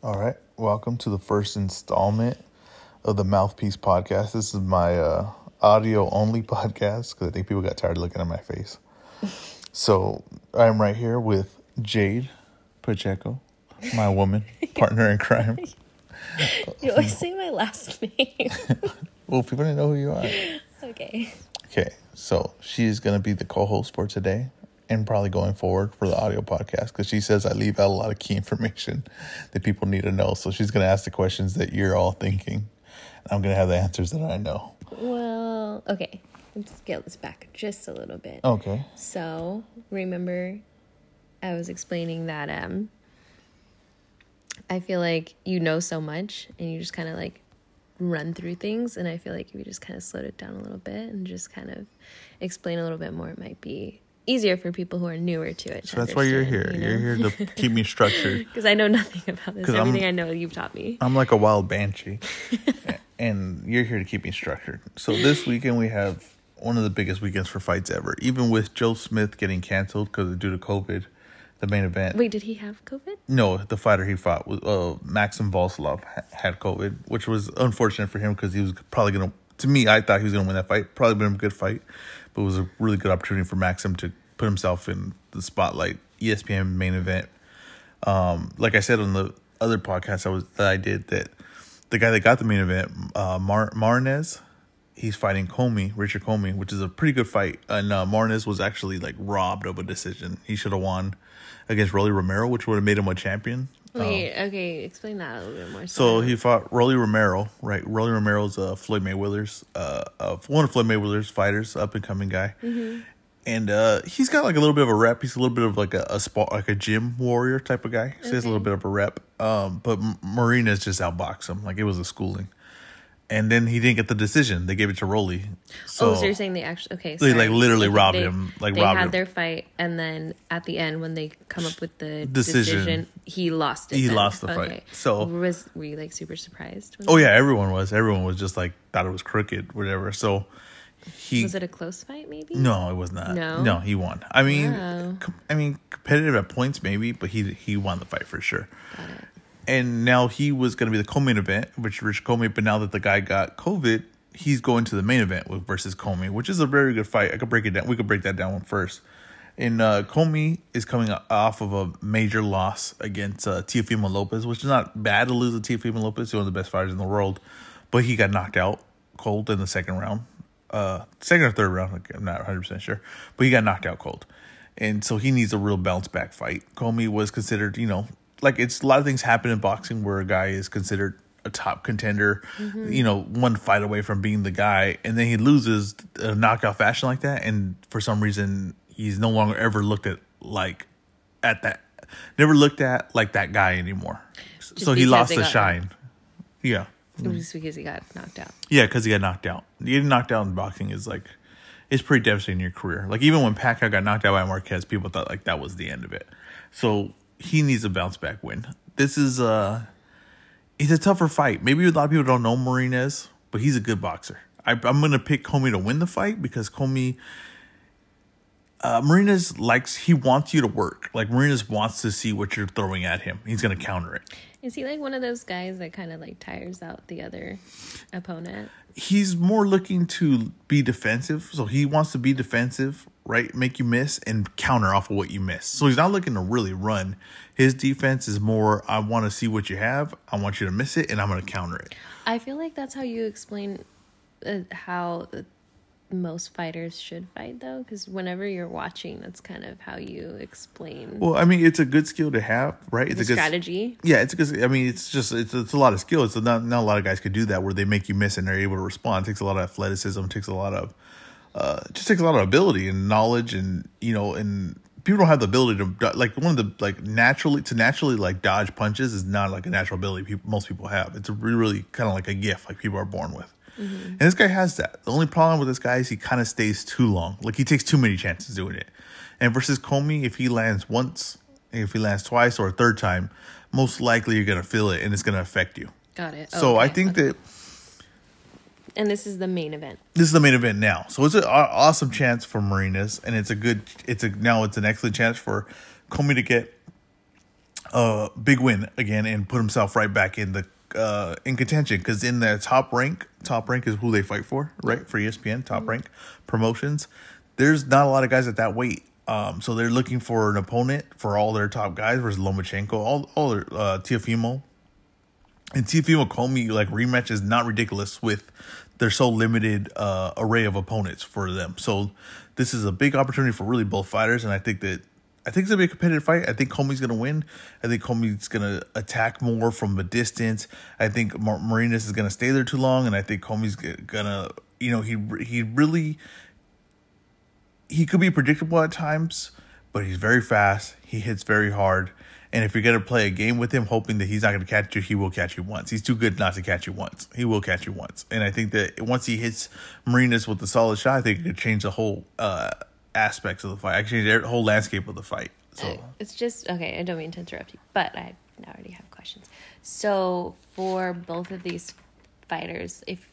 All right. Welcome to the first installment of the Mouthpiece Podcast. This is my uh, audio only podcast because I think people got tired of looking at my face. so I'm right here with Jade Pacheco, my woman, partner in crime. You always say my last name. Well, people didn't know who you are. okay. Okay. So she is going to be the co host for today and probably going forward for the audio podcast because she says I leave out a lot of key information that people need to know. So she's going to ask the questions that you're all thinking. And I'm going to have the answers that I know. Well, okay. Let's scale this back just a little bit. Okay. So, remember I was explaining that um I feel like you know so much and you just kind of like run through things and I feel like if you just kind of slowed it down a little bit and just kind of explain a little bit more it might be easier for people who are newer to it. So that's why you're here. You are here to keep me structured. Because I know nothing about this. 'Cause I'm- Everything i know you've taught me. I'm like a wild banshee, and you're here to keep me structured. So this weekend we have one of the biggest weekends for fights ever. Even with Joe Smith getting canceled because due to COVID, the main event. Wait, did he have COVID? No, the fighter he fought was uh, Maxim Vlasov had COVID, which was unfortunate for him because he was probably gonna. To me, I thought he was gonna win that fight. Probably been a good fight, but it was a really good opportunity for Maxim to put himself in the spotlight. ESPN main event. Um, like I said on the other podcast I was that I did that the guy that got the main event, uh, Mar- Martinez, he's fighting Commey, Richard Commey, which is a pretty good fight. And uh, Martinez was actually like robbed of a decision. He should have won against Rolly Romero, which would have made him a champion. Wait, okay, explain that a little bit more. Oh. So he fought Rolly Romero, right? Rolly Romero's uh, Floyd Mayweather's, uh, uh, one of Floyd Mayweather's fighters, up and coming guy, and uh, he's got like a little bit of a rep. He's a little bit of like a, a spot, like a gym warrior type of guy. So he has a little bit of a rep. Um, but M- Marina's just outboxed him, like it was a schooling. And then he didn't get the decision. They gave it to Rolly. So, oh, so you're saying they actually okay? They, like, literally Okay, robbed they- him, like, they robbed had him. their fight, and then at the end, when they come up with the Decision. decision, he lost it. He then. lost the fight. So- was were you like super surprised? Oh yeah, everyone was. Everyone was just like thought it was crooked, whatever. So he was it a close fight? Maybe No, it was not. No? no, he won. I mean, Wow. com- I mean, competitive at points maybe, but he he won the fight for sure. And now he was going to be the co-main event, which Rich Commey. But now that the guy got COVID, he's going to the main event with versus Commey, which is a very good fight. I could break it down. We could break that down first. And uh, Commey is coming off of a major loss against uh, Teofimo Lopez, which is not bad to lose to Teofimo Lopez, He's one of the best fighters in the world. But he got knocked out cold in the second round, uh, second or third round. I'm not 100 percent sure, but he got knocked out cold, and so he needs a real bounce back fight. Comey was considered, you know, like it's a lot of things happen in boxing where a guy is considered a top contender, mm-hmm. you know, one fight away from being the guy, and then he loses a knockout fashion like that, and for some reason he's no longer ever looked at like at that, never looked at like that guy anymore. so he lost the shine. Yeah. Just because he got knocked out. Yeah, because he got knocked out. Getting knocked out in boxing is like, it's pretty devastating in your career. Like even when Pacquiao got knocked out by Marquez, people thought like that was the end of it. So he needs a bounce back win. This is uh it's a tougher fight. Maybe a lot of people don't know Martinez, but he's a good boxer. I, I'm gonna pick Commey to win the fight because Commey. Uh, Martinez likes he wants you to work. Like Martinez wants to see what you're throwing at him. He's gonna counter it. Is he like one of those guys that kind of like tires out the other opponent? he's more looking to be defensive. So he wants to be defensive, right? Make you miss and counter off of what you miss. So he's not looking to really run. His defense is more I want to see what you have. I want you to miss it and I'm going to counter it. I feel like that's how you explain uh, how most fighters should fight, though, because whenever you're watching, that's kind of how you explain Well, I mean, it's a good skill to have, right? It's a good strategy. Yeah, it's because I mean, it's just it's it's a lot of skill. It's not not a lot of guys could do that where they make you miss and they're able to respond. It takes a lot of athleticism. It takes a lot of uh, it just takes a lot of ability and knowledge, and you know, and people don't have the ability to like one of the like naturally to naturally like dodge punches is not like a natural ability people, most people have. It's a really, really kind of like a gift like people are born with. And this guy has that. The only problem with this guy is he kind of stays too long. Like he takes too many chances doing it. And versus Commey, if he lands once, if he lands twice or a third time, most likely you're gonna feel it and it's gonna affect you. Got it. So I Okay. think that and this is the main event. this is the main event now. So it's an awesome chance for Marinez, and it's a good. It's a now it's an excellent chance for Commey to get a big win again and put himself right back in the uh, in contention because in the top rank, top rank is who they fight for, right? For ESPN, top rank promotions. There's not a lot of guys at that weight. Um, so they're looking for an opponent for all their top guys versus Lomachenko, all all their uh, Teofimo, and Teofimo Commey like rematch is not ridiculous with their so limited uh, array of opponents for them. So this is a big opportunity for really both fighters, and I think that I think it's gonna be a competitive fight. I think Commey's gonna win. I think Commey's gonna attack more from a distance. I think Mar- Marinez is gonna stay there too long, and I think Commey's gonna, you know, he he really he could be predictable at times, but he's very fast. He hits very hard. And if you're gonna play a game with him, hoping that he's not gonna catch you, he will catch you once. He's too good not to catch you once. He will catch you once. And I think that once he hits Marinez with a solid shot, I think it could change the whole uh, aspects of the fight. Actually, the whole landscape of the fight. So Uh, It's just okay. I don't mean to interrupt you, but I already have questions. So for both of these fighters, if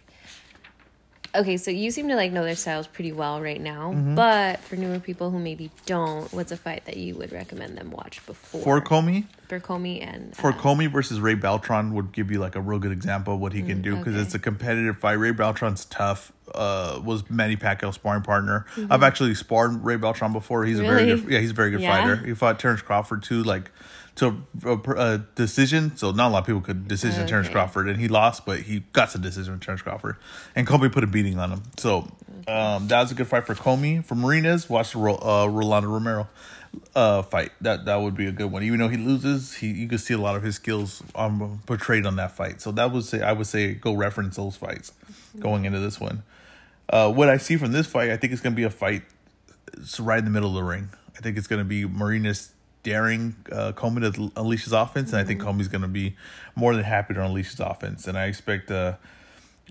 okay, so you seem to like know their styles pretty well right now, Mm-hmm. but for newer people who maybe don't, what's a fight that you would recommend them watch before for Commey, for Commey and for uh, Commey versus Ray Beltran would give you like a real good example of what he can do because Mm, okay. it's a competitive fight. Ray Beltran's tough. Uh, was Manny Pacquiao's sparring partner. Mm-hmm. I've actually sparred Ray Beltran before. He's a very Really? good. Yeah, he's a very good Yeah? fighter. He fought Terrence Crawford too, like to a, a decision. So not a lot of people could decision Terrence Crawford, and he lost, but he got the decision with Terrence Crawford, and Commey put a beating on him. So um, that was a good fight for Commey. For Marinez, watch the uh, Rolando Romero uh fight. That that would be a good one. Even though he loses he you could see a lot of his skills um portrayed on that fight. So that would say i would say go reference those fights going into this one. Uh what i see from this fight i think it's gonna be a fight it's right in the middle of the ring. I think it's gonna be Marinez daring uh Coleman to unleash his offense and i think Commey's gonna be more than happy to unleash his offense and i expect uh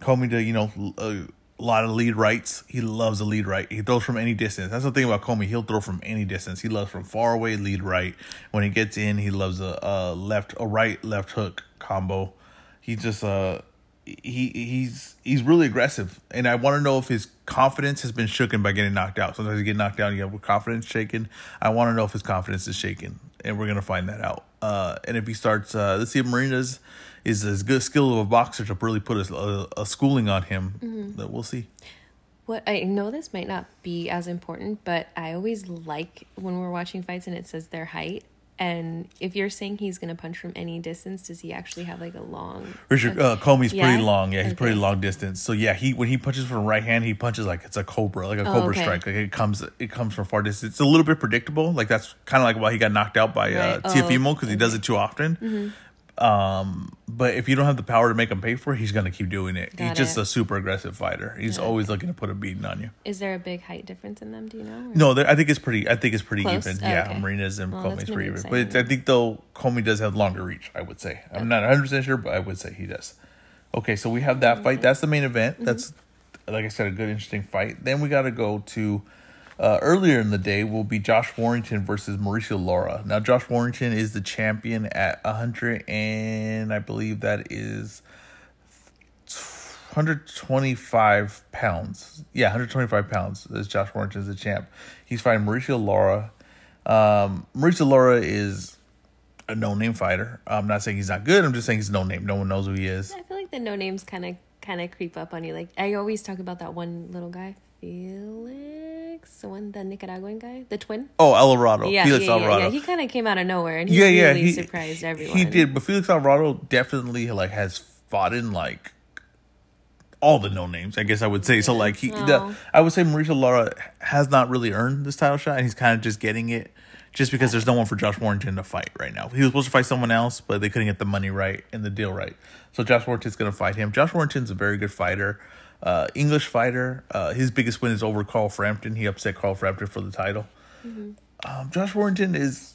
Commey to, you know, a lot of lead rights. He loves a lead right. He throws from any distance. That's the thing about Commey. He'll throw from any distance. He loves from far away lead right. When he gets in, he loves a, a left, a right left hook combo. He just uh he he's he's really aggressive, and I want to know if his confidence has been shaken by getting knocked out. Sometimes you get knocked down, you have confidence shaken. I want to know if his confidence is shaken, and we're gonna find that out. Uh, and if he starts, uh, let's see if Marina's is as good skill of a boxer to really put a, a, a schooling on him. That we'll see. What I know this might not be as important, but I always like when we're watching fights and it says their height. And if you're saying he's gonna punch from any distance, does he actually have like a long? Richard uh, Commey's Yeah? pretty long. Yeah, he's Okay. pretty long distance. So yeah, he when he punches from right hand, he punches like it's a cobra, like a Oh, cobra okay. strike. Like it comes, it comes from far distance. It's a little bit predictable. Like that's kind of like why he got knocked out by uh, Right. Oh, Teofimo because he does it too often. Um, but if you don't have the power to make him pay for it, he's gonna keep doing it. he's Got just it. a super aggressive fighter. He's Yeah. always looking to put a beating on you. Is there a big height difference in them? Do you know? No, I think it's pretty. I think it's pretty Close? even. Oh, yeah, okay. Marina's and Well, Commey's pretty even. But I think though Commey does have longer reach. I would say. I'm not 100 percent sure, but I would say he does. Okay, so we have that fight. That's the main event. Mm-hmm. That's like I said, a good, interesting fight. Then we got to go to uh, earlier in the day. Will be Josh Warrington versus Mauricio Lara. Now, Josh Warrington is the champion at 100, and I believe that is 125 pounds. Yeah, 125 pounds. is Josh Warrington is the champ. He's fighting Mauricio Lara. Um, Mauricio Lara is a no-name fighter. I'm not saying he's not good. I'm just saying he's no name. No one knows who he is. I feel like the no names kind of kind of creep up on you. Like I always talk about that one little guy, Felix, the one, the Nicaraguan guy, the twin. Oh, Alvarado. Yeah, Felix yeah, yeah, Alvarado. yeah. He kind of came out of nowhere and he yeah, really yeah, he surprised everyone. He did, but Felix Alvarado definitely like has fought in like all the no names. I guess I would say so. Like he, the. I would say Mauricio Lara has not really earned this title shot, and he's kind of just getting it. Just because there's no one for Josh Warrington to fight right now. He was supposed to fight someone else, but they couldn't get the money right and the deal right. So Josh Warrington's going to fight him. Josh Warrington's a very good fighter, uh, English fighter. Uh, his biggest win is over Carl Frampton. He upset Carl Frampton for the title. Um, Josh Warrington is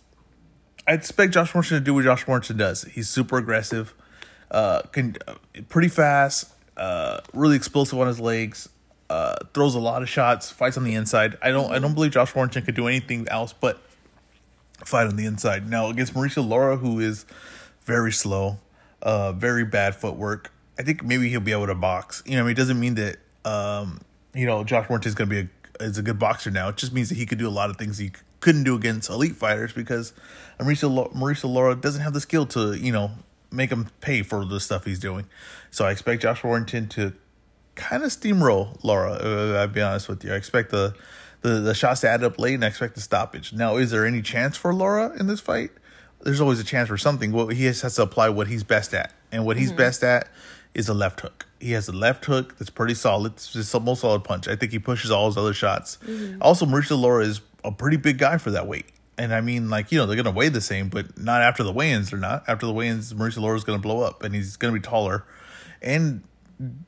I expect Josh Warrington to do what Josh Warrington does. He's super aggressive, uh, can uh, pretty fast, uh, really explosive on his legs, uh, throws a lot of shots, fights on the inside. I don't I don't believe Josh Warrington could do anything else but fight on the inside. Now against Mauricio Lara, who is very slow, uh, very bad footwork. I think maybe he'll be able to box. You know, I mean, it doesn't mean that um, you know Josh Warrington is going to be a is a good boxer now. It just means that he could do a lot of things he couldn't do against elite fighters because Mauricio Mauricio Lara doesn't have the skill to you know make him pay for the stuff he's doing. So I expect Josh Warrington to kind of steamroll Lara. Uh, I'll be honest with you. I expect the, the the shots to add up late, and I expect the stoppage. Now, is there any chance for Lara in this fight? There's always a chance for something. Well, he has, has to apply what he's best at, and what he's mm-hmm. best at is a left hook. He has a left hook that's pretty solid. It's just a most solid punch. I think he pushes all his other shots. Mm-hmm. Also, Mauricio Lara is a pretty big guy for that weight. And I mean, like, you know, they're going to weigh the same, but not after the weigh ins. They're not. After the weigh ins, Mauricio Lara is going to blow up and he's going to be taller. And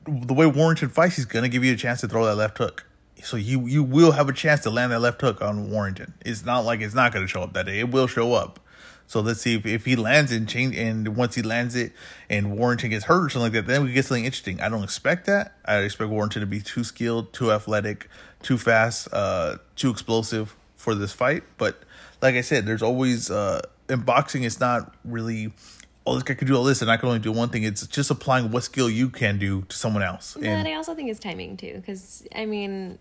the way Warrington fights, he's going to give you a chance to throw that left hook. So you you will have a chance to land that left hook on Warrington. It's not like it's not going to show up that day. It will show up. So let's see if, if he lands and change and once he lands it and Warrington gets hurt or something like that, then we get something interesting. I don't expect that. I expect Warrington to be too skilled, too athletic, too fast, uh, too explosive for this fight. But like I said, there's always uh, in boxing. It's not really oh this guy could do all this and I can only do one thing. It's just applying what skill you can do to someone else. But and I also think it's timing too, because I mean,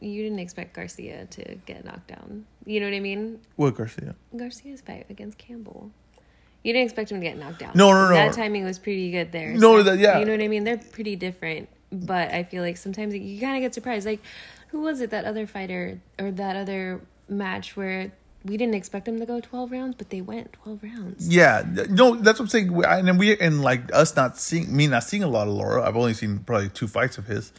you didn't expect Garcia to get knocked down. You know what I mean? What Garcia? Garcia's fight against Campbell. You didn't expect him to get knocked out. No, no, no. That timing was pretty good there. No, so, that yeah. You know what I mean? They're pretty different, but I feel like sometimes you kind of get surprised. Like, who was it? That other fighter or that other match where we didn't expect them to go 12 rounds, but they went 12 rounds. Yeah. No, that's what I'm saying. And we, and like us not seeing, me not seeing a lot of Lara, I've only seen probably two fights of his.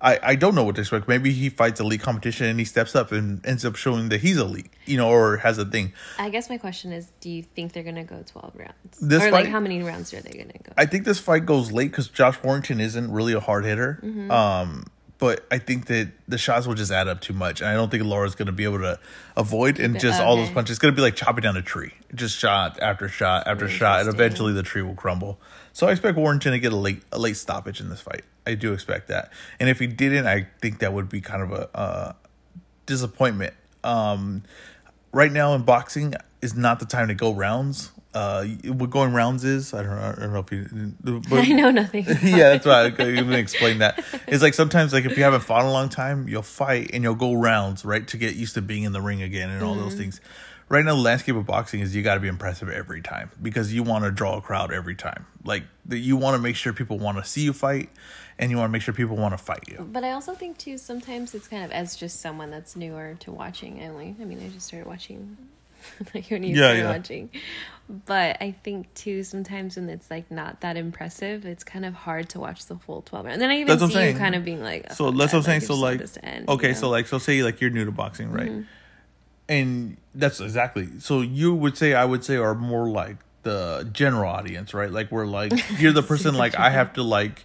I, I don't know what to expect. Maybe he fights elite competition and he steps up and ends up showing that he's elite, you know, or has a thing. I guess my question is, do you think they're gonna go twelve rounds? This or fight, like how many rounds are they gonna go? I think this fight goes late because Josh Warrington isn't really a hard hitter. Mm-hmm. Um, but I think that the shots will just add up too much, and I don't think Lara's going to be able to avoid and just okay. all those punches. It's going to be like chopping down a tree, just shot after shot after shot, and eventually the tree will crumble. So I expect Warrington to get a late a late stoppage in this fight. I do expect that, and if he didn't, I think that would be kind of a uh, disappointment. Um, right now in boxing is not the time to go rounds. Uh what going rounds is i don't know i don't know if you but, i know nothing yeah that's right i'm gonna explain that. It's like sometimes like if you haven't fought a long time you'll fight and you'll go rounds right to get used to being in the ring again and all mm-hmm. those things. Right now the landscape of boxing is you got to be impressive every time because you want to draw a crowd every time. Like you want to make sure people want to see you fight and you want to make sure people want to fight you but i also think too sometimes it's kind of as just someone that's newer to watching only i mean i just started watching like when you yeah, yeah. watching. But I think too sometimes when it's like not that impressive, it's kind of hard to watch the full twelve. And then I even that's see you kind of being like, oh, so that's what I'm saying. So like, end, okay, you know? so like, so say like you're new to boxing, right? Mm-hmm. And that's exactly. So you would say I would say are more like the general audience, right? Like we're like you're the person like I have to like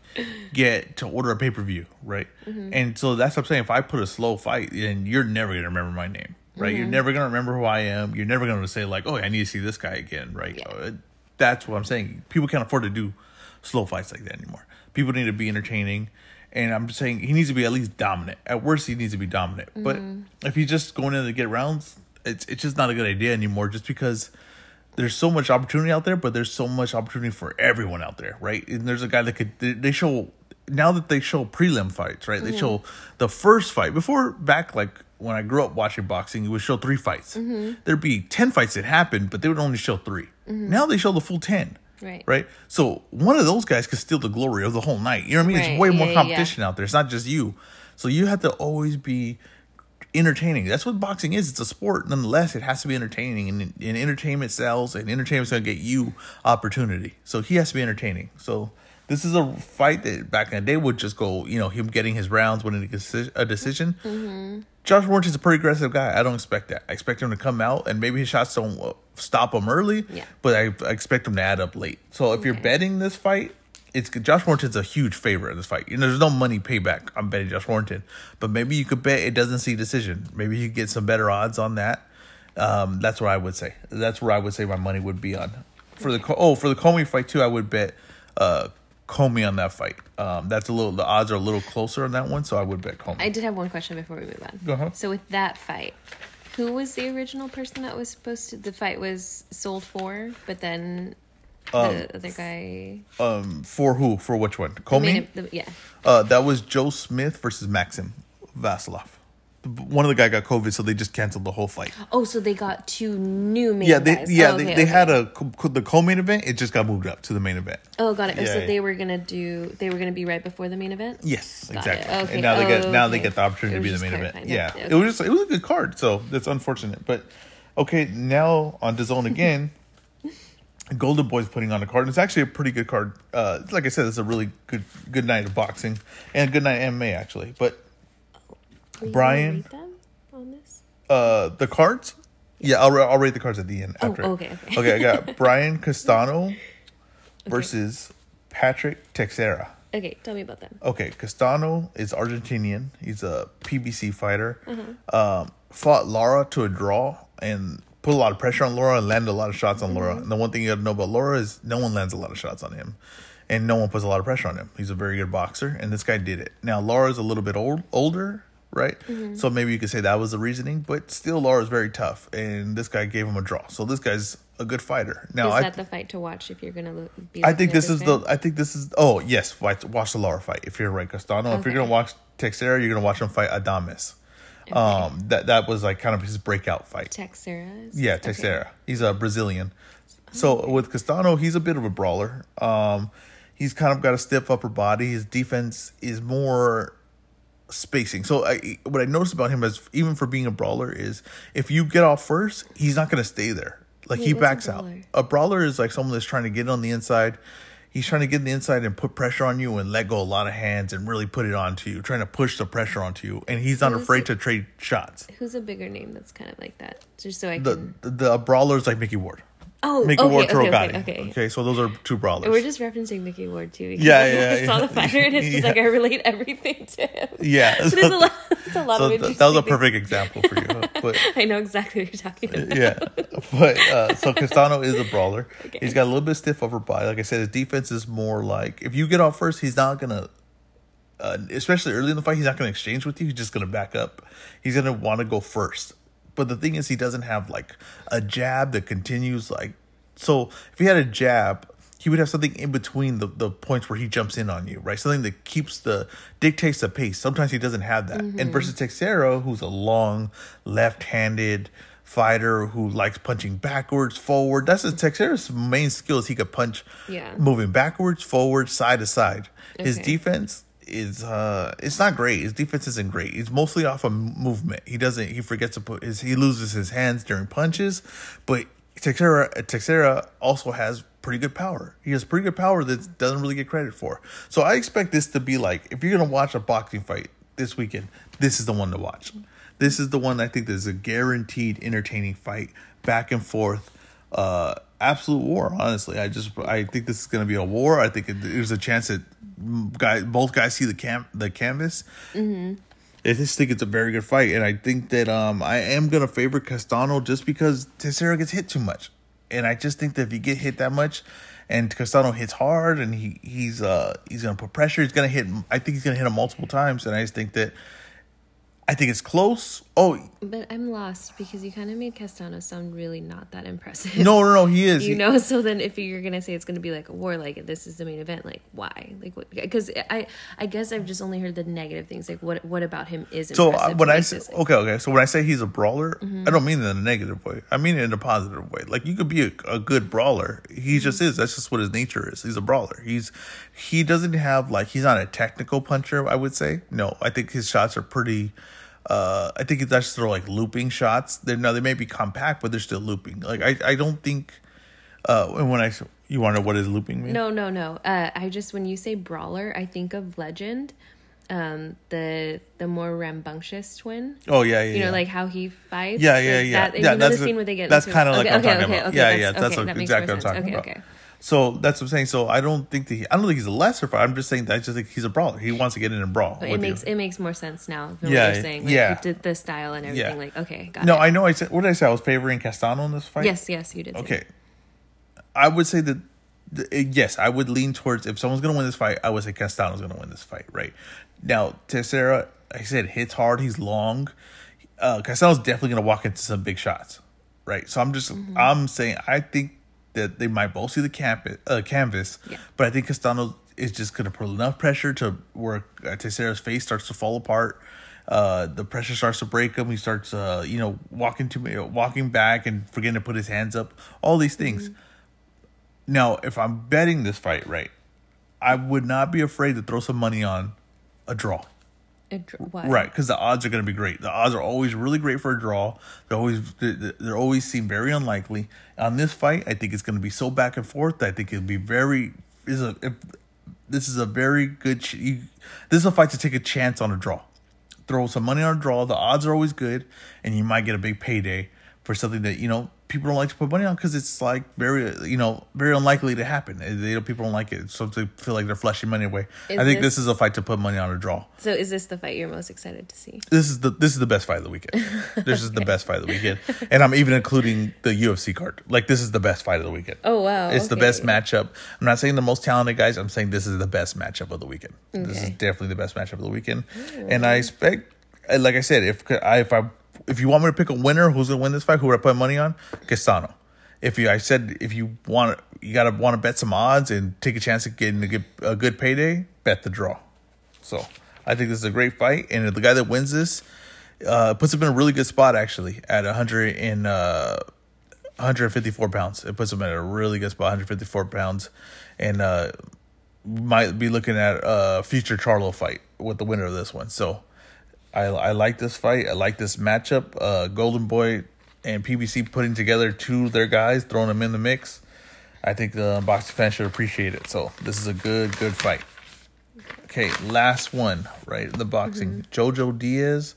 get to order a pay per view, right? Mm-hmm. And so that's what I'm saying. If I put a slow fight, then you're never gonna remember my name right? Mm-hmm. You're never gonna remember who I am. You're never gonna say like, "Oh, I need to see this guy again," right? Yeah. Uh, that's what I'm saying. People can't afford to do slow fights like that anymore. People need to be entertaining, and I'm just saying he needs to be at least dominant. At worst, he needs to be dominant. Mm-hmm. But if he's just going in to get rounds, it's it's just not a good idea anymore. Just because there's so much opportunity out there, but there's so much opportunity for everyone out there, right? And there's a guy that could they show now that they show prelim fights, right? Mm-hmm. They show the first fight before back like when I grew up watching boxing, it would show three fights. Mm-hmm. There'd be ten fights that happened, but they would only show 3 mm-hmm. Now they show the full ten. Right. Right. So one of those guys could steal the glory of the whole night. You know what I mean? Right. It's way yeah, more competition yeah. out there. It's not just you. So you have to always be entertaining. That's what boxing is. It's a sport. Nonetheless, it has to be entertaining, and, and entertainment sells, and entertainment's gonna get you opportunity. So he has to be entertaining. So this is a fight that back in the day would just go, you know, him getting his rounds, winning a decision. Mm-hmm. Josh Warrington's a pretty aggressive guy. I don't expect that. I expect him to come out and maybe his shots don't stop him early. Yeah. But I, I expect him to add up late. So if okay. you're betting this fight, it's Josh Warrington's a huge favorite in this fight. You know, there's no money payback. I'm betting Josh Warrington, but maybe you could bet it doesn't see decision. Maybe you get some better odds on that. Um, that's what I would say. That's where I would say my money would be on. For the oh for the Commey fight too, I would bet uh, Commey on that fight. Um, that's a little. The odds are a little closer on that one, so I would bet Commey. I did have one question before we move on. Go ahead. So with that fight, who was the original person that was supposed to? The fight was sold for, but then the um, other guy. Um, for who? For which one? Commey. The, yeah. Uh, that was Joe Smith versus Maxim Vlasov. one of the guy got COVID, so they just canceled the whole fight. Oh, so they got two new main Yeah, they guys. yeah Oh, they, okay, they okay. had a the co-main event. It just got moved up to the main event. Oh, got it. Yeah, so yeah. they were gonna do. They were gonna be right before the main event. Yes, Got exactly. Okay. And now they get Oh, now they get the opportunity to be the main event. Yeah, it was just it was a good card. So that's unfortunate, but okay. Now on the zone again. Golden Boy's putting on a card. and It's actually a pretty good card. Uh, like I said, it's a really good good night of boxing and a good night MMA actually. But Brian? gonna them on this? uh, the cards, yeah, I'll I'll rate the cards at the end. Oh, okay, okay. okay. I got Brian Castano versus Patrick Teixeira. Okay, tell me about them. Okay, Castano is Argentinian. He's a PBC fighter. Mm-hmm. Um, fought Lara to a draw and put a lot of pressure on Lara and landed a lot of shots on Lara. Mm-hmm. And the one thing you got to know about Lara is no one lands a lot of shots on him, and no one puts a lot of pressure on him. He's a very good boxer, and this guy did it. Now Lara's a little bit old, older, right? Mm-hmm. So maybe you could say that was the reasoning, but still Lara's very tough, and this guy gave him a draw. So this guy's a good fighter. Now Is I that the fight to watch if you're gonna be? I think this is the. I think this is. Oh yes, watch, watch the Lara fight. If you're right, Castano. If you're gonna watch Teixeira, you're gonna watch him fight Adames. Um, that that was like kind of his breakout fight. Teixeira. is- Yeah, okay. He's a Brazilian. So with Castano, he's a bit of a brawler. Um, he's kind of got a stiff upper body. His defense is more spacing. So I, what I noticed about him as even for being a brawler is if you get off first, he's not going to stay there. Like Wait, he what's a backs out. A brawler is like someone that's trying to get on the inside. He's trying to get in the inside and put pressure on you and let go a lot of hands and really put it onto you, trying to push the pressure onto you. And he's not Who's afraid it? to trade shots. Who's a bigger name that's kind of like that? Just so I The can. the, the brawlers like Micky Ward. Oh, Mickey okay, Ward okay, okay, Okay, okay. so those are two brawlers. We're just referencing Micky Ward too. Because Yeah, I yeah, saw yeah. the fighter and it's just like I relate everything to him. yeah. There's a lot. There's a lot so of th- that was a perfect example for you. But I know exactly what you're talking about. yeah, but uh, so Castano is a brawler. Okay. He's got a little bit stiff upper body. Like I said, his defense is more like if you get off first, he's not gonna. Uh, especially early in the fight, he's not gonna exchange with you. He's just gonna back up. He's gonna want to go first. But the thing is, he doesn't have like a jab that continues. Like, so if he had a jab, he would have something in between the, the points where he jumps in on you, right? Something that keeps the dictates the pace. Sometimes he doesn't have that. And versus Teixeira, who's a long left-handed fighter who likes punching backwards, forward. That's his Teixeira's main skill is he could punch Yeah. moving backwards, forward, side to side. His defense is uh it's not great. His defense isn't great. He's mostly off of movement. He doesn't he forgets to put his he loses his hands during punches, but Teixeira Teixeira also has pretty good power. He has pretty good power that doesn't really get credit for. So I expect this to be like if you're gonna watch a boxing fight this weekend, this is the one to watch. This is the one I think is a guaranteed entertaining fight, back and forth. Uh, absolute war. Honestly, I just I think this is going to be a war. I think it, there's a chance that guy both guys see the cam the canvas. Mm-hmm. I just think it's a very good fight, and I think that um I am going to favor Castano just because Teixeira gets hit too much, and I just think that if you get hit that much. And Castano hits hard, and he he's uh he's gonna put pressure. He's gonna hit. I think he's gonna hit him multiple times, and I just think that I think it's close. Oh But I'm lost because you kind of made Castano sound really not that impressive. no, no, no, he is. You He- know, so then if you're gonna say it's gonna be like a war, like this is the main event, like why? Like what? Because I, I guess I've just only heard the negative things. Like what, what about him is So impressive? uh, when I say this- okay, okay, so when I say he's a brawler, Mm-hmm. I don't mean it in a negative way. I mean it in a positive way. Like you could be a, a good brawler. He just Mm-hmm. is. That's just what his nature is. He's a brawler. He's he doesn't have like he's not a technical puncher. I would say no. I think his shots are pretty. Uh, I think that's sort of like looping shots. They're now they may be compact, but they're still looping. Like I, I don't think. Uh, and when I you want to know what is looping mean? No, no, no. Uh, I just when you say brawler, I think of Legend, um, the the more rambunctious twin. Oh yeah, yeah. You know, yeah. like how he fights. Yeah, yeah, yeah. That, yeah, you know the that's scene the- where they get. That's kind of like okay, I'm okay, talking okay, about. okay, yeah, that's- yeah. That's okay, what, that exactly what I'm talking about. Okay, okay. So that's what I'm saying. So I don't think that he, I don't think he's a lesser fighter. I'm just saying that I just think he's a brawler. He wants to get in and brawl. But it makes you. it makes more sense now than Yeah, what you're saying. Like, yeah. the, the style and everything. Yeah. Like okay, got No, it. I know. I said what did I say? I was favoring Castano in this fight. yes, yes, you did. Okay. I would say that eh, yes, I would lean towards if someone's gonna win this fight, I would say Castano's gonna win this fight, right? Now, Teixeira, like I said, hits hard, he's long. Uh Castano's definitely gonna walk into some big shots. Right. So I'm just Mm-hmm. I'm saying I think that they might both see the camp uh, canvas, Yeah. but I think Castano is just gonna put enough pressure to where uh, Teixeira's face starts to fall apart. Uh, the pressure starts to break him. He starts, uh, you know, walking to walking back and forgetting to put his hands up. All these things. Now, if I'm betting this fight right, I would not be afraid to throw some money on a draw. Right, because the odds are going to be great. The odds are always really great for a draw. They always they they always seem very unlikely. On this fight, I think it's going to be so back and forth. I think it'll be very is a if, this is a very good. You, this is a fight to take a chance on a draw. Throw some money on a draw. The odds are always good, and you might get a big payday for something that you know people don't like to put money on because it's like very you know very unlikely to happen. They, people don't like it, so they feel like they're flushing money away. Is I think this- this is a fight to put money on a draw So is this the fight you're most excited to see? this is the this is the best fight of the weekend. This is the best fight of the weekend, and I'm even including the UFC card. Like this is the best fight of the weekend. Oh wow. It's the best matchup. I'm not saying the most talented guys. I'm saying this is the best matchup of the weekend. This is definitely the best matchup of the weekend, and I expect, like I said, if I if I if you want me to pick a winner, who's gonna win this fight? Who would I put money on? Castano. If you, I said, if you want, you gotta want to bet some odds and take a chance at getting a good, a good payday. Bet the draw. So I think this is a great fight, and the guy that wins this uh, puts him in a really good spot actually at 100 and uh, 154 pounds. It puts him at a really good spot, 154 pounds, and uh, might be looking at a future Charlo fight with the winner of this one. So I I like this fight. I like this matchup. Uh, Golden Boy and PBC putting together two of their guys, throwing them in the mix. I think the boxing fans should appreciate it. So this is a good good fight. Okay, last one, right? The boxing. Jojo Diaz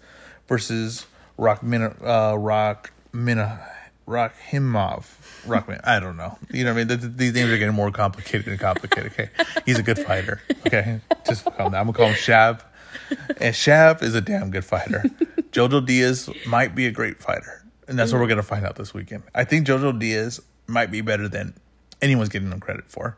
versus Rock Mina uh Rock Mina Rock Himov. Rockman. I don't know. You know what I mean? Th- th- These names are getting more complicated and complicated. Okay. He's a good fighter. Okay. Just calm down. I'm gonna call him Shav. And Shav is a damn good fighter. Jojo Diaz might be a great fighter. And that's what we're gonna find out this weekend. I think Jojo Diaz might be better than anyone's getting him credit for.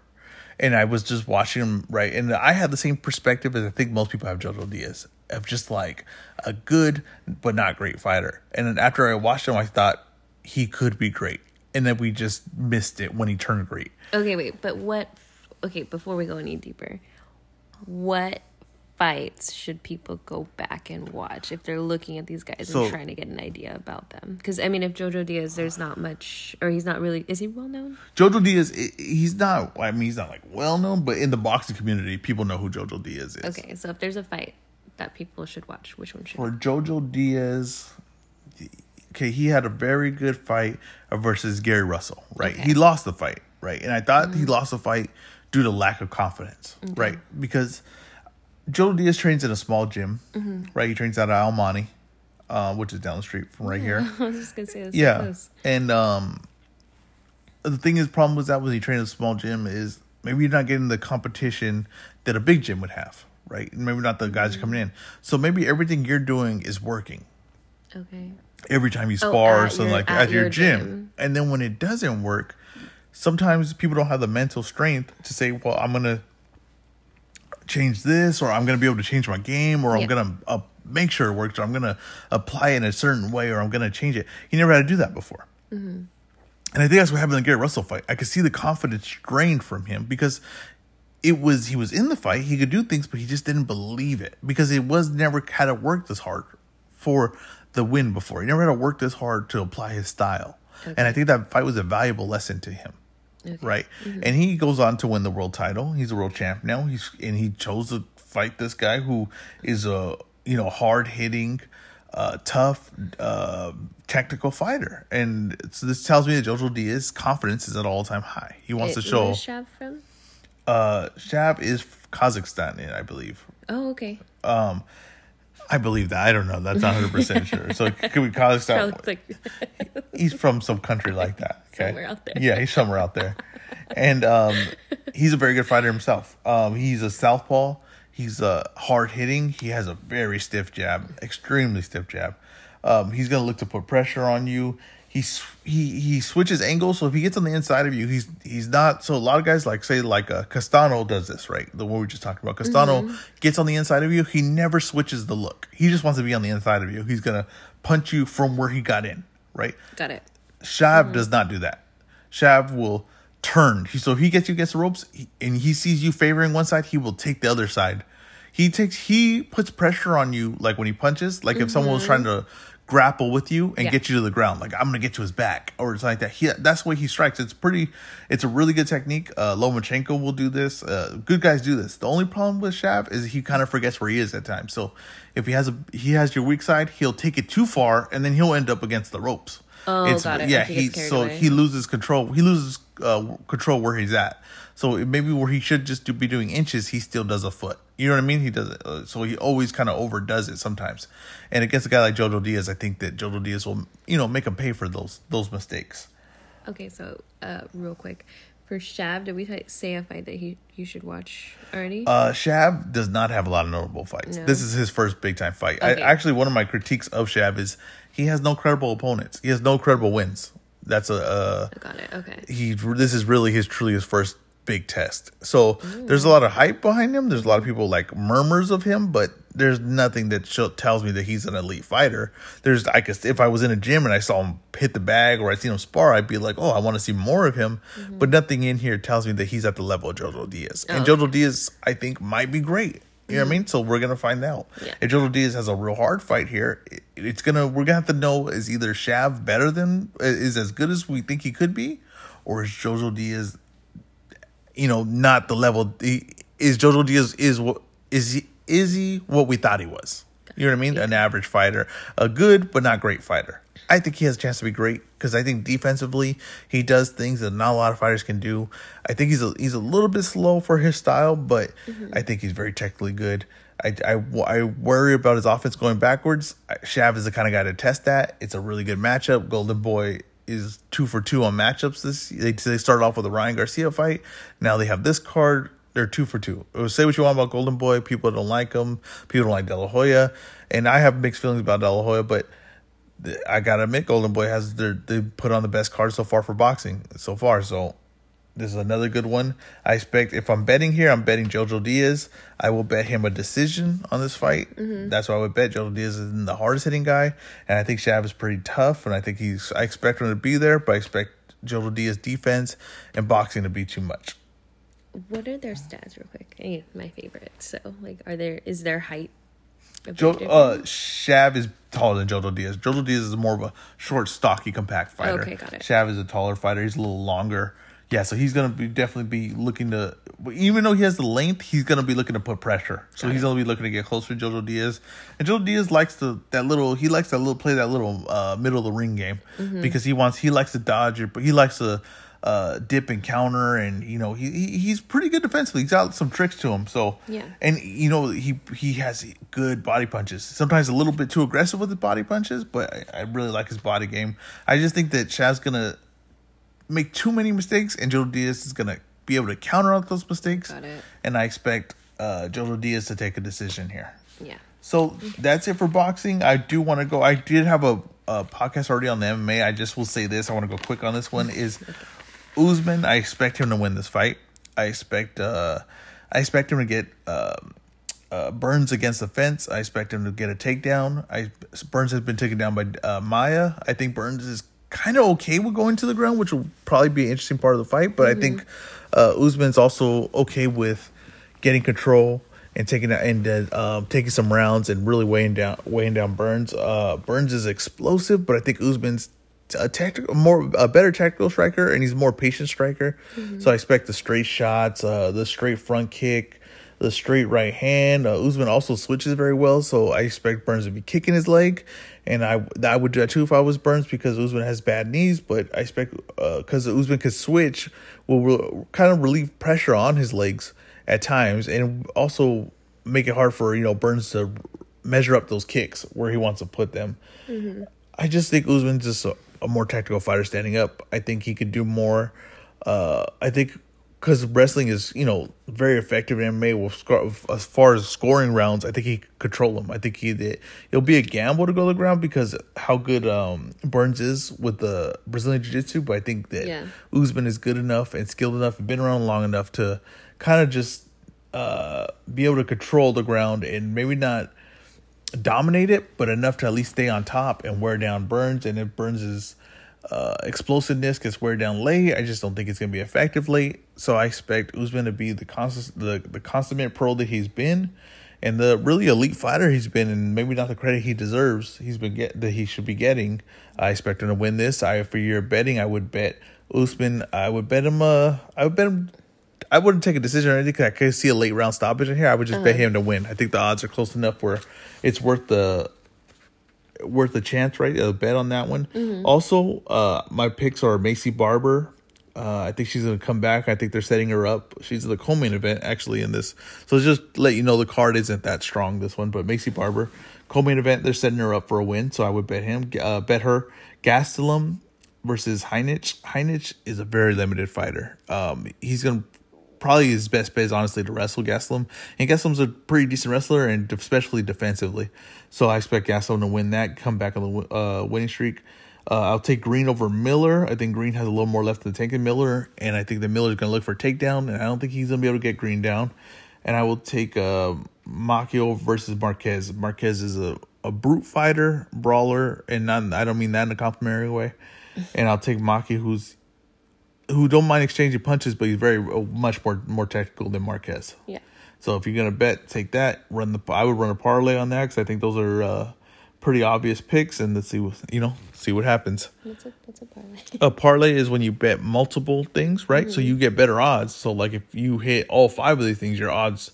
And I was just watching him right, and I had the same perspective as I think most people have Jojo Diaz of just like a good but not great fighter. And then after I watched him, I thought he could be great, and then we just missed it when he turned great. Okay, wait, but what? Okay, before we go any deeper, what fights should people go back and watch if they're looking at these guys So- and trying to get an idea about them? Because I mean, if Jojo Diaz, there's not much, or he's not really. Is he well known? Jojo Diaz, he's not. I mean, he's not like well known, but in the boxing community, people know who Jojo Diaz is. Okay, so if there's a fight that people should watch, which one should? For Jojo Diaz, okay, he had a very good fight versus Gary Russell, right? Okay. He lost the fight, right? And I thought he mm-hmm. lost the fight due to lack of confidence, right? Because Jojo Diaz trains in a small gym, right? He trains out of Almani, uh, which is down the street from right here. I was just gonna say this. yeah and um the thing is problem with that when you train in a small gym is maybe you're not getting the competition that a big gym would have right maybe not the guys coming in so maybe everything you're doing is working Okay. every time you Oh, spar or something your- like that at at your, your gym. gym. and then when it doesn't work sometimes people don't have the mental strength to say well i'm gonna change this or i'm gonna be able to change my game or i'm gonna uh, make sure it works or i'm gonna apply it in a certain way or i'm gonna change it he never had to do that before Mm-hmm. and I think that's what happened in the Gary Russell fight. I could see the confidence drained from him because it was he was in the fight, he could do things, but he just didn't believe it because it was never had to work this hard for the win before. He never had to work this hard to apply his style. And I think that fight was a valuable lesson to him. Right. And he goes on to win the world title. He's a world champ now. He's and he chose to fight this guy who is a you know hard hitting, uh, tough, uh, technical fighter. And so this tells me that Jojo Diaz's confidence is at all time high. He wants It- to show. Where's Shav from? Uh, Shav is Kazakhstan, I believe. Oh, okay. I believe that. I don't know. That's not hundred percent sure. So could be Kazakhstan. Probably like he's from some country like that. Okay? Somewhere out there. Yeah, he's somewhere out there, and um, he's a very good fighter himself. Um, he's a southpaw. He's uh, hard hitting. He has a very stiff jab, extremely stiff jab. Um, he's gonna look to put pressure on you. He's he he switches angles, so if he gets on the inside of you, he's he's not. So a lot of guys like say like uh, Castano does this, right? The one we just talked about. Castano mm-hmm. gets on the inside of you. He never switches the look. He just wants to be on the inside of you. He's gonna punch you from where he got in, right? got it. Shav mm-hmm. does not do that. Shav will turn. He, so if he gets you against the ropes and he sees you favoring one side, he will take the other side. he takes he puts pressure on you like when he punches. Like if someone was mm-hmm. trying to grapple with you and. Yeah. get you to the ground, like I'm gonna get to his back or it's like that. He that's the way he strikes. It's pretty. It's a really good technique. Uh, Lomachenko will do this. Uh, good guys do this. The only problem with Shav is he kind of forgets where he is at times. So if he has a he has your weak side, he'll take it too far and then he'll end up against the ropes. Oh, got it. Yeah, he he so away. he loses control. He loses uh, control where he's at. So maybe where he should just do, be doing inches, he still does a foot. You know what I mean? He does it. Uh, so he always kind of overdoes it sometimes. And against a guy like Jojo Diaz, I think that Jojo Diaz will, you know, make him pay for those those mistakes. Okay, so uh, real quick, for Shav, did we say a fight that he you should watch already? Uh, Shav does not have a lot of notable fights. No. This is his first big time fight. Okay. I, actually, one of my critiques of Shav is he has no credible opponents. He has no credible wins. That's a uh, Got it. Okay. he this is really his truly his first big test. So there's a lot of hype behind him. There's a lot of people like murmurs of him, but there's nothing that tells me that he's an elite fighter. There's I guess if I was in a gym and I saw him hit the bag or I seen him spar, I'd be like, oh, I want to see more of him. Mm-hmm. But nothing in here tells me that he's at the level of Jojo Diaz. And Oh, Jojo Diaz, I think, might be great. You know what I mean? Mm-hmm. So we're gonna find out. Yeah. If Jojo Diaz has a real hard fight here, it- it's gonna we're gonna have to know is either Shav better than is as good as we think he could be, or is Jojo Diaz you know, not the level. He, is Jojo Diaz is what is he is he what we thought he was? You know what I mean? An average fighter, a good but not great fighter. I think he has a chance to be great because I think defensively he does things that not a lot of fighters can do. I think he's a he's a little bit slow for his style, but mm-hmm. I think he's very technically good. I, I, I worry about his offense going backwards. Shav is the kind of guy to test that. It's a really good matchup. Golden Boy is two for two on matchups. This they they started off with a Ryan Garcia fight. Now they have this card. They're two for two. Say what you want about Golden Boy. People don't like him. People don't like De La Hoya, and I have mixed feelings about De La Hoya. But I gotta admit, Golden Boy has their they put on the best card so far for boxing so far. So this is another good one. I expect if I'm betting here, I'm betting Jojo Diaz. I will bet him a decision on this fight. That's why I would bet. Jojo Diaz is the hardest hitting guy, and I think Shav is pretty tough. And I think he's. I expect him to be there, but I expect Jojo Diaz defense and boxing to be too much. What are their stats, real quick? My favorite. So, like, are there is their height? Jo, uh, Shav is taller than Jojo Diaz. Jojo Diaz is more of a short, stocky, compact fighter. Okay, got it. Shav is a taller fighter. He's a little longer. Yeah, so he's gonna be definitely be looking to. Even though he has the length, he's gonna be looking to put pressure. So Got he's it. gonna be looking to get closer to Jojo Diaz. And Jojo Diaz likes the that little. He likes that little play that little uh, middle of the ring game Mm-hmm. because he wants he likes to dodge it, but he likes to uh, dip and counter, and you know he, he he's pretty good defensively. He's got some tricks to him. So Yeah. and you know he he has good body punches. Sometimes a little bit too aggressive with his body punches, but I, I really like his body game. I just think that Shav's gonna make too many mistakes, and Joe Diaz is gonna be able to counter out those mistakes. Got it. And I expect uh, Joe Diaz to take a decision here. yeah. So that's it for boxing. I do want to go. I did have a, a podcast already on the MMA. I just will say this. I want to go quick on this one. Is Usman? I expect him to win this fight. I expect. uh I expect him to get um, uh, Burns against the fence. I expect him to get a takedown. I Burns has been taken down by uh, Maia. I think Burns is kind of okay with going to the ground, which will probably be an interesting part of the fight. But I think uh, Usman's also okay with getting control and taking that and uh, um, taking some rounds and really weighing down weighing down Burns. Uh, Burns is explosive, but I think Usman's a tactical, more a better tactical striker, and he's a more patient striker. So I expect the straight shots, uh, the straight front kick, the straight right hand. Uh, Usman also switches very well, so I expect Burns to be kicking his leg, and I I would do that too if I was Burns because Usman has bad knees, but I expect because Usman could switch will re- kind of relieve pressure on his legs at times, and also make it hard for you know Burns to measure up those kicks where he wants to put them. I just think Usman's just a, a more tactical fighter standing up. I think he could do more. Uh, I think because wrestling is you know very effective in MMA score, as far as scoring rounds. I think he control them. I think he did. It'll be a gamble to go to the ground because how good um, Burns is with the Brazilian Jiu Jitsu. But I think that Yeah. Usman is good enough and skilled enough and been around long enough to kind of just uh, be able to control the ground and maybe not dominate it, but enough to at least stay on top and wear down Burns. And if Burns' uh, explosiveness gets wear down late, I just don't think it's going to be effective late. So I expect Usman to be the constant, the, the consummate pro that he's been, and the really elite fighter he's been, and maybe not the credit he deserves. He's been get that he should be getting. I expect him to win this. I for your betting, I would bet Usman. I would bet him. Uh, I would bet him. I wouldn't take a decision or anything because I could see a late round stoppage in here. I would just bet him to win. I think the odds are close enough where it's worth the worth a chance, right? A bet on that one. Also, uh, my picks are Maycee Barber. Uh, I think she's going to come back. I think they're setting her up. She's the co-main event actually in this. So just let you know the card isn't that strong this one, but Maycee Barber co-main event. They're setting her up for a win, so I would bet him. Uh, bet her Gastelum versus Heinisch. Heinisch is a very limited fighter. Um, he's going to probably his best bet is honestly to wrestle Gastelum. And Gastelum's a pretty decent wrestler, and especially defensively. So I expect Gastelum to win that, come back on the uh, winning streak. Uh, I'll take Green over Miller. I think Green has a little more left in the tank than Miller, and I think that Miller's going to look for a takedown, and I don't think he's going to be able to get Green down. And I will take uh, versus Marquez. Marquez is a, a brute fighter, brawler, and not I don't mean that in a complimentary way. And I'll take Maki, who's who don't mind exchanging punches, but he's very uh, much more more technical than Marquez. Yeah. So if you're gonna bet, take that. Run the. I would run a parlay on that because I think those are uh, pretty obvious picks, and let's see what you know. See what happens. What's a what's a parlay? A parlay is when you bet multiple things, right? So you get better odds. So like if you hit all five of these things, your odds,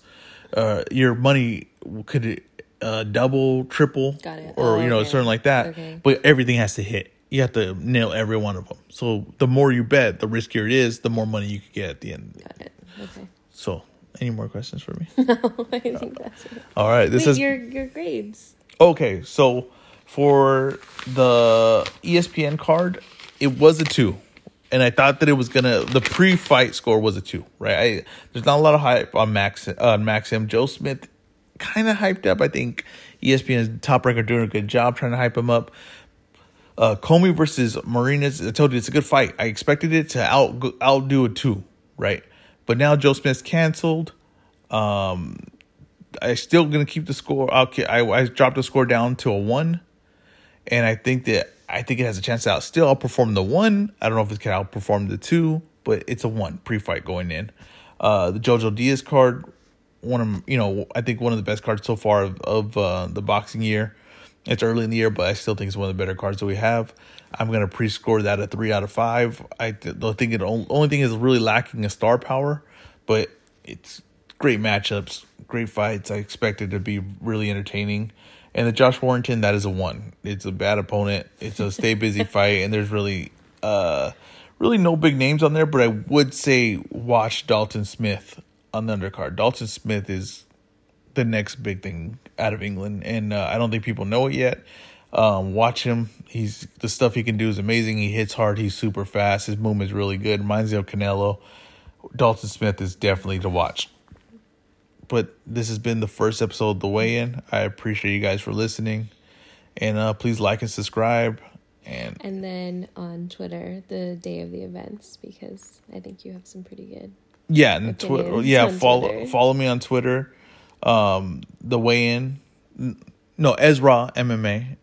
uh, your money could uh, double, triple, or Oh, you know, okay. something like that. Okay. But everything has to hit. You have to nail every one of them. So the more you bet, the riskier it is, the more money you could get at the end. Got it. Okay. So, any more questions for me? No, I think that's it. All right, this Wait, is your your grades. okay. So for the ESPN card, it was a two, and I thought that it was gonna. The pre-fight score was a two, right? I, there's not a lot of hype on Max on Maxim. Joe Smith kind of hyped up. I think ESPN's top record doing a good job trying to hype him up. Uh, Commey versus Marinez. I told you it's a good fight. I expected it to out outdo a two, right? But now Joe Smith's canceled. Um, I still gonna keep the score. I'll, I I dropped the score down to a one, and I think that I think it has a chance to out still outperform the one. I don't know if it can outperform the two, but it's a one pre-fight going in. Uh, the Jojo Diaz card, one of you know I think one of the best cards so far of, of uh, the boxing year. It's early in the year, but I still think it's one of the better cards that we have. I'm gonna pre-score that a three out of five. I think it only, only thing is really lacking a star power, but it's great matchups, great fights. I expect it to be really entertaining. And the Josh Warrington, that is a one. It's a bad opponent. It's a stay busy fight, and there's really, uh, really no big names on there. But I would say watch Dalton Smith on the undercard. Dalton Smith is the next big thing out of England, and uh, I don't think people know it yet. Um, watch him. He's the stuff he can do is amazing. He hits hard. He's super fast. His movement is really good. Reminds me of Canelo. Dalton Smith is definitely to watch. But this has been the first episode of the weigh in. I appreciate you guys for listening, and uh, please like and subscribe. And And then on Twitter, the day of the events, because I think you have some pretty good. yeah, and Twitter. Yeah, follow Twitter. follow me on Twitter. Um, the weigh in. No, Ezra MMA.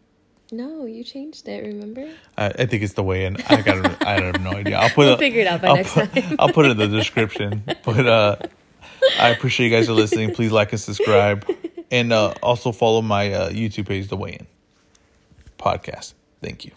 No, you changed it. Remember? I, I think it's the way in. I got. I have no idea. I'll put We'll it. figure it out by I'll next put, time. I'll put it in the description. But uh, I appreciate you guys are listening. Please like and subscribe, and uh, also follow my uh, YouTube page, The Way In Podcast. Thank you.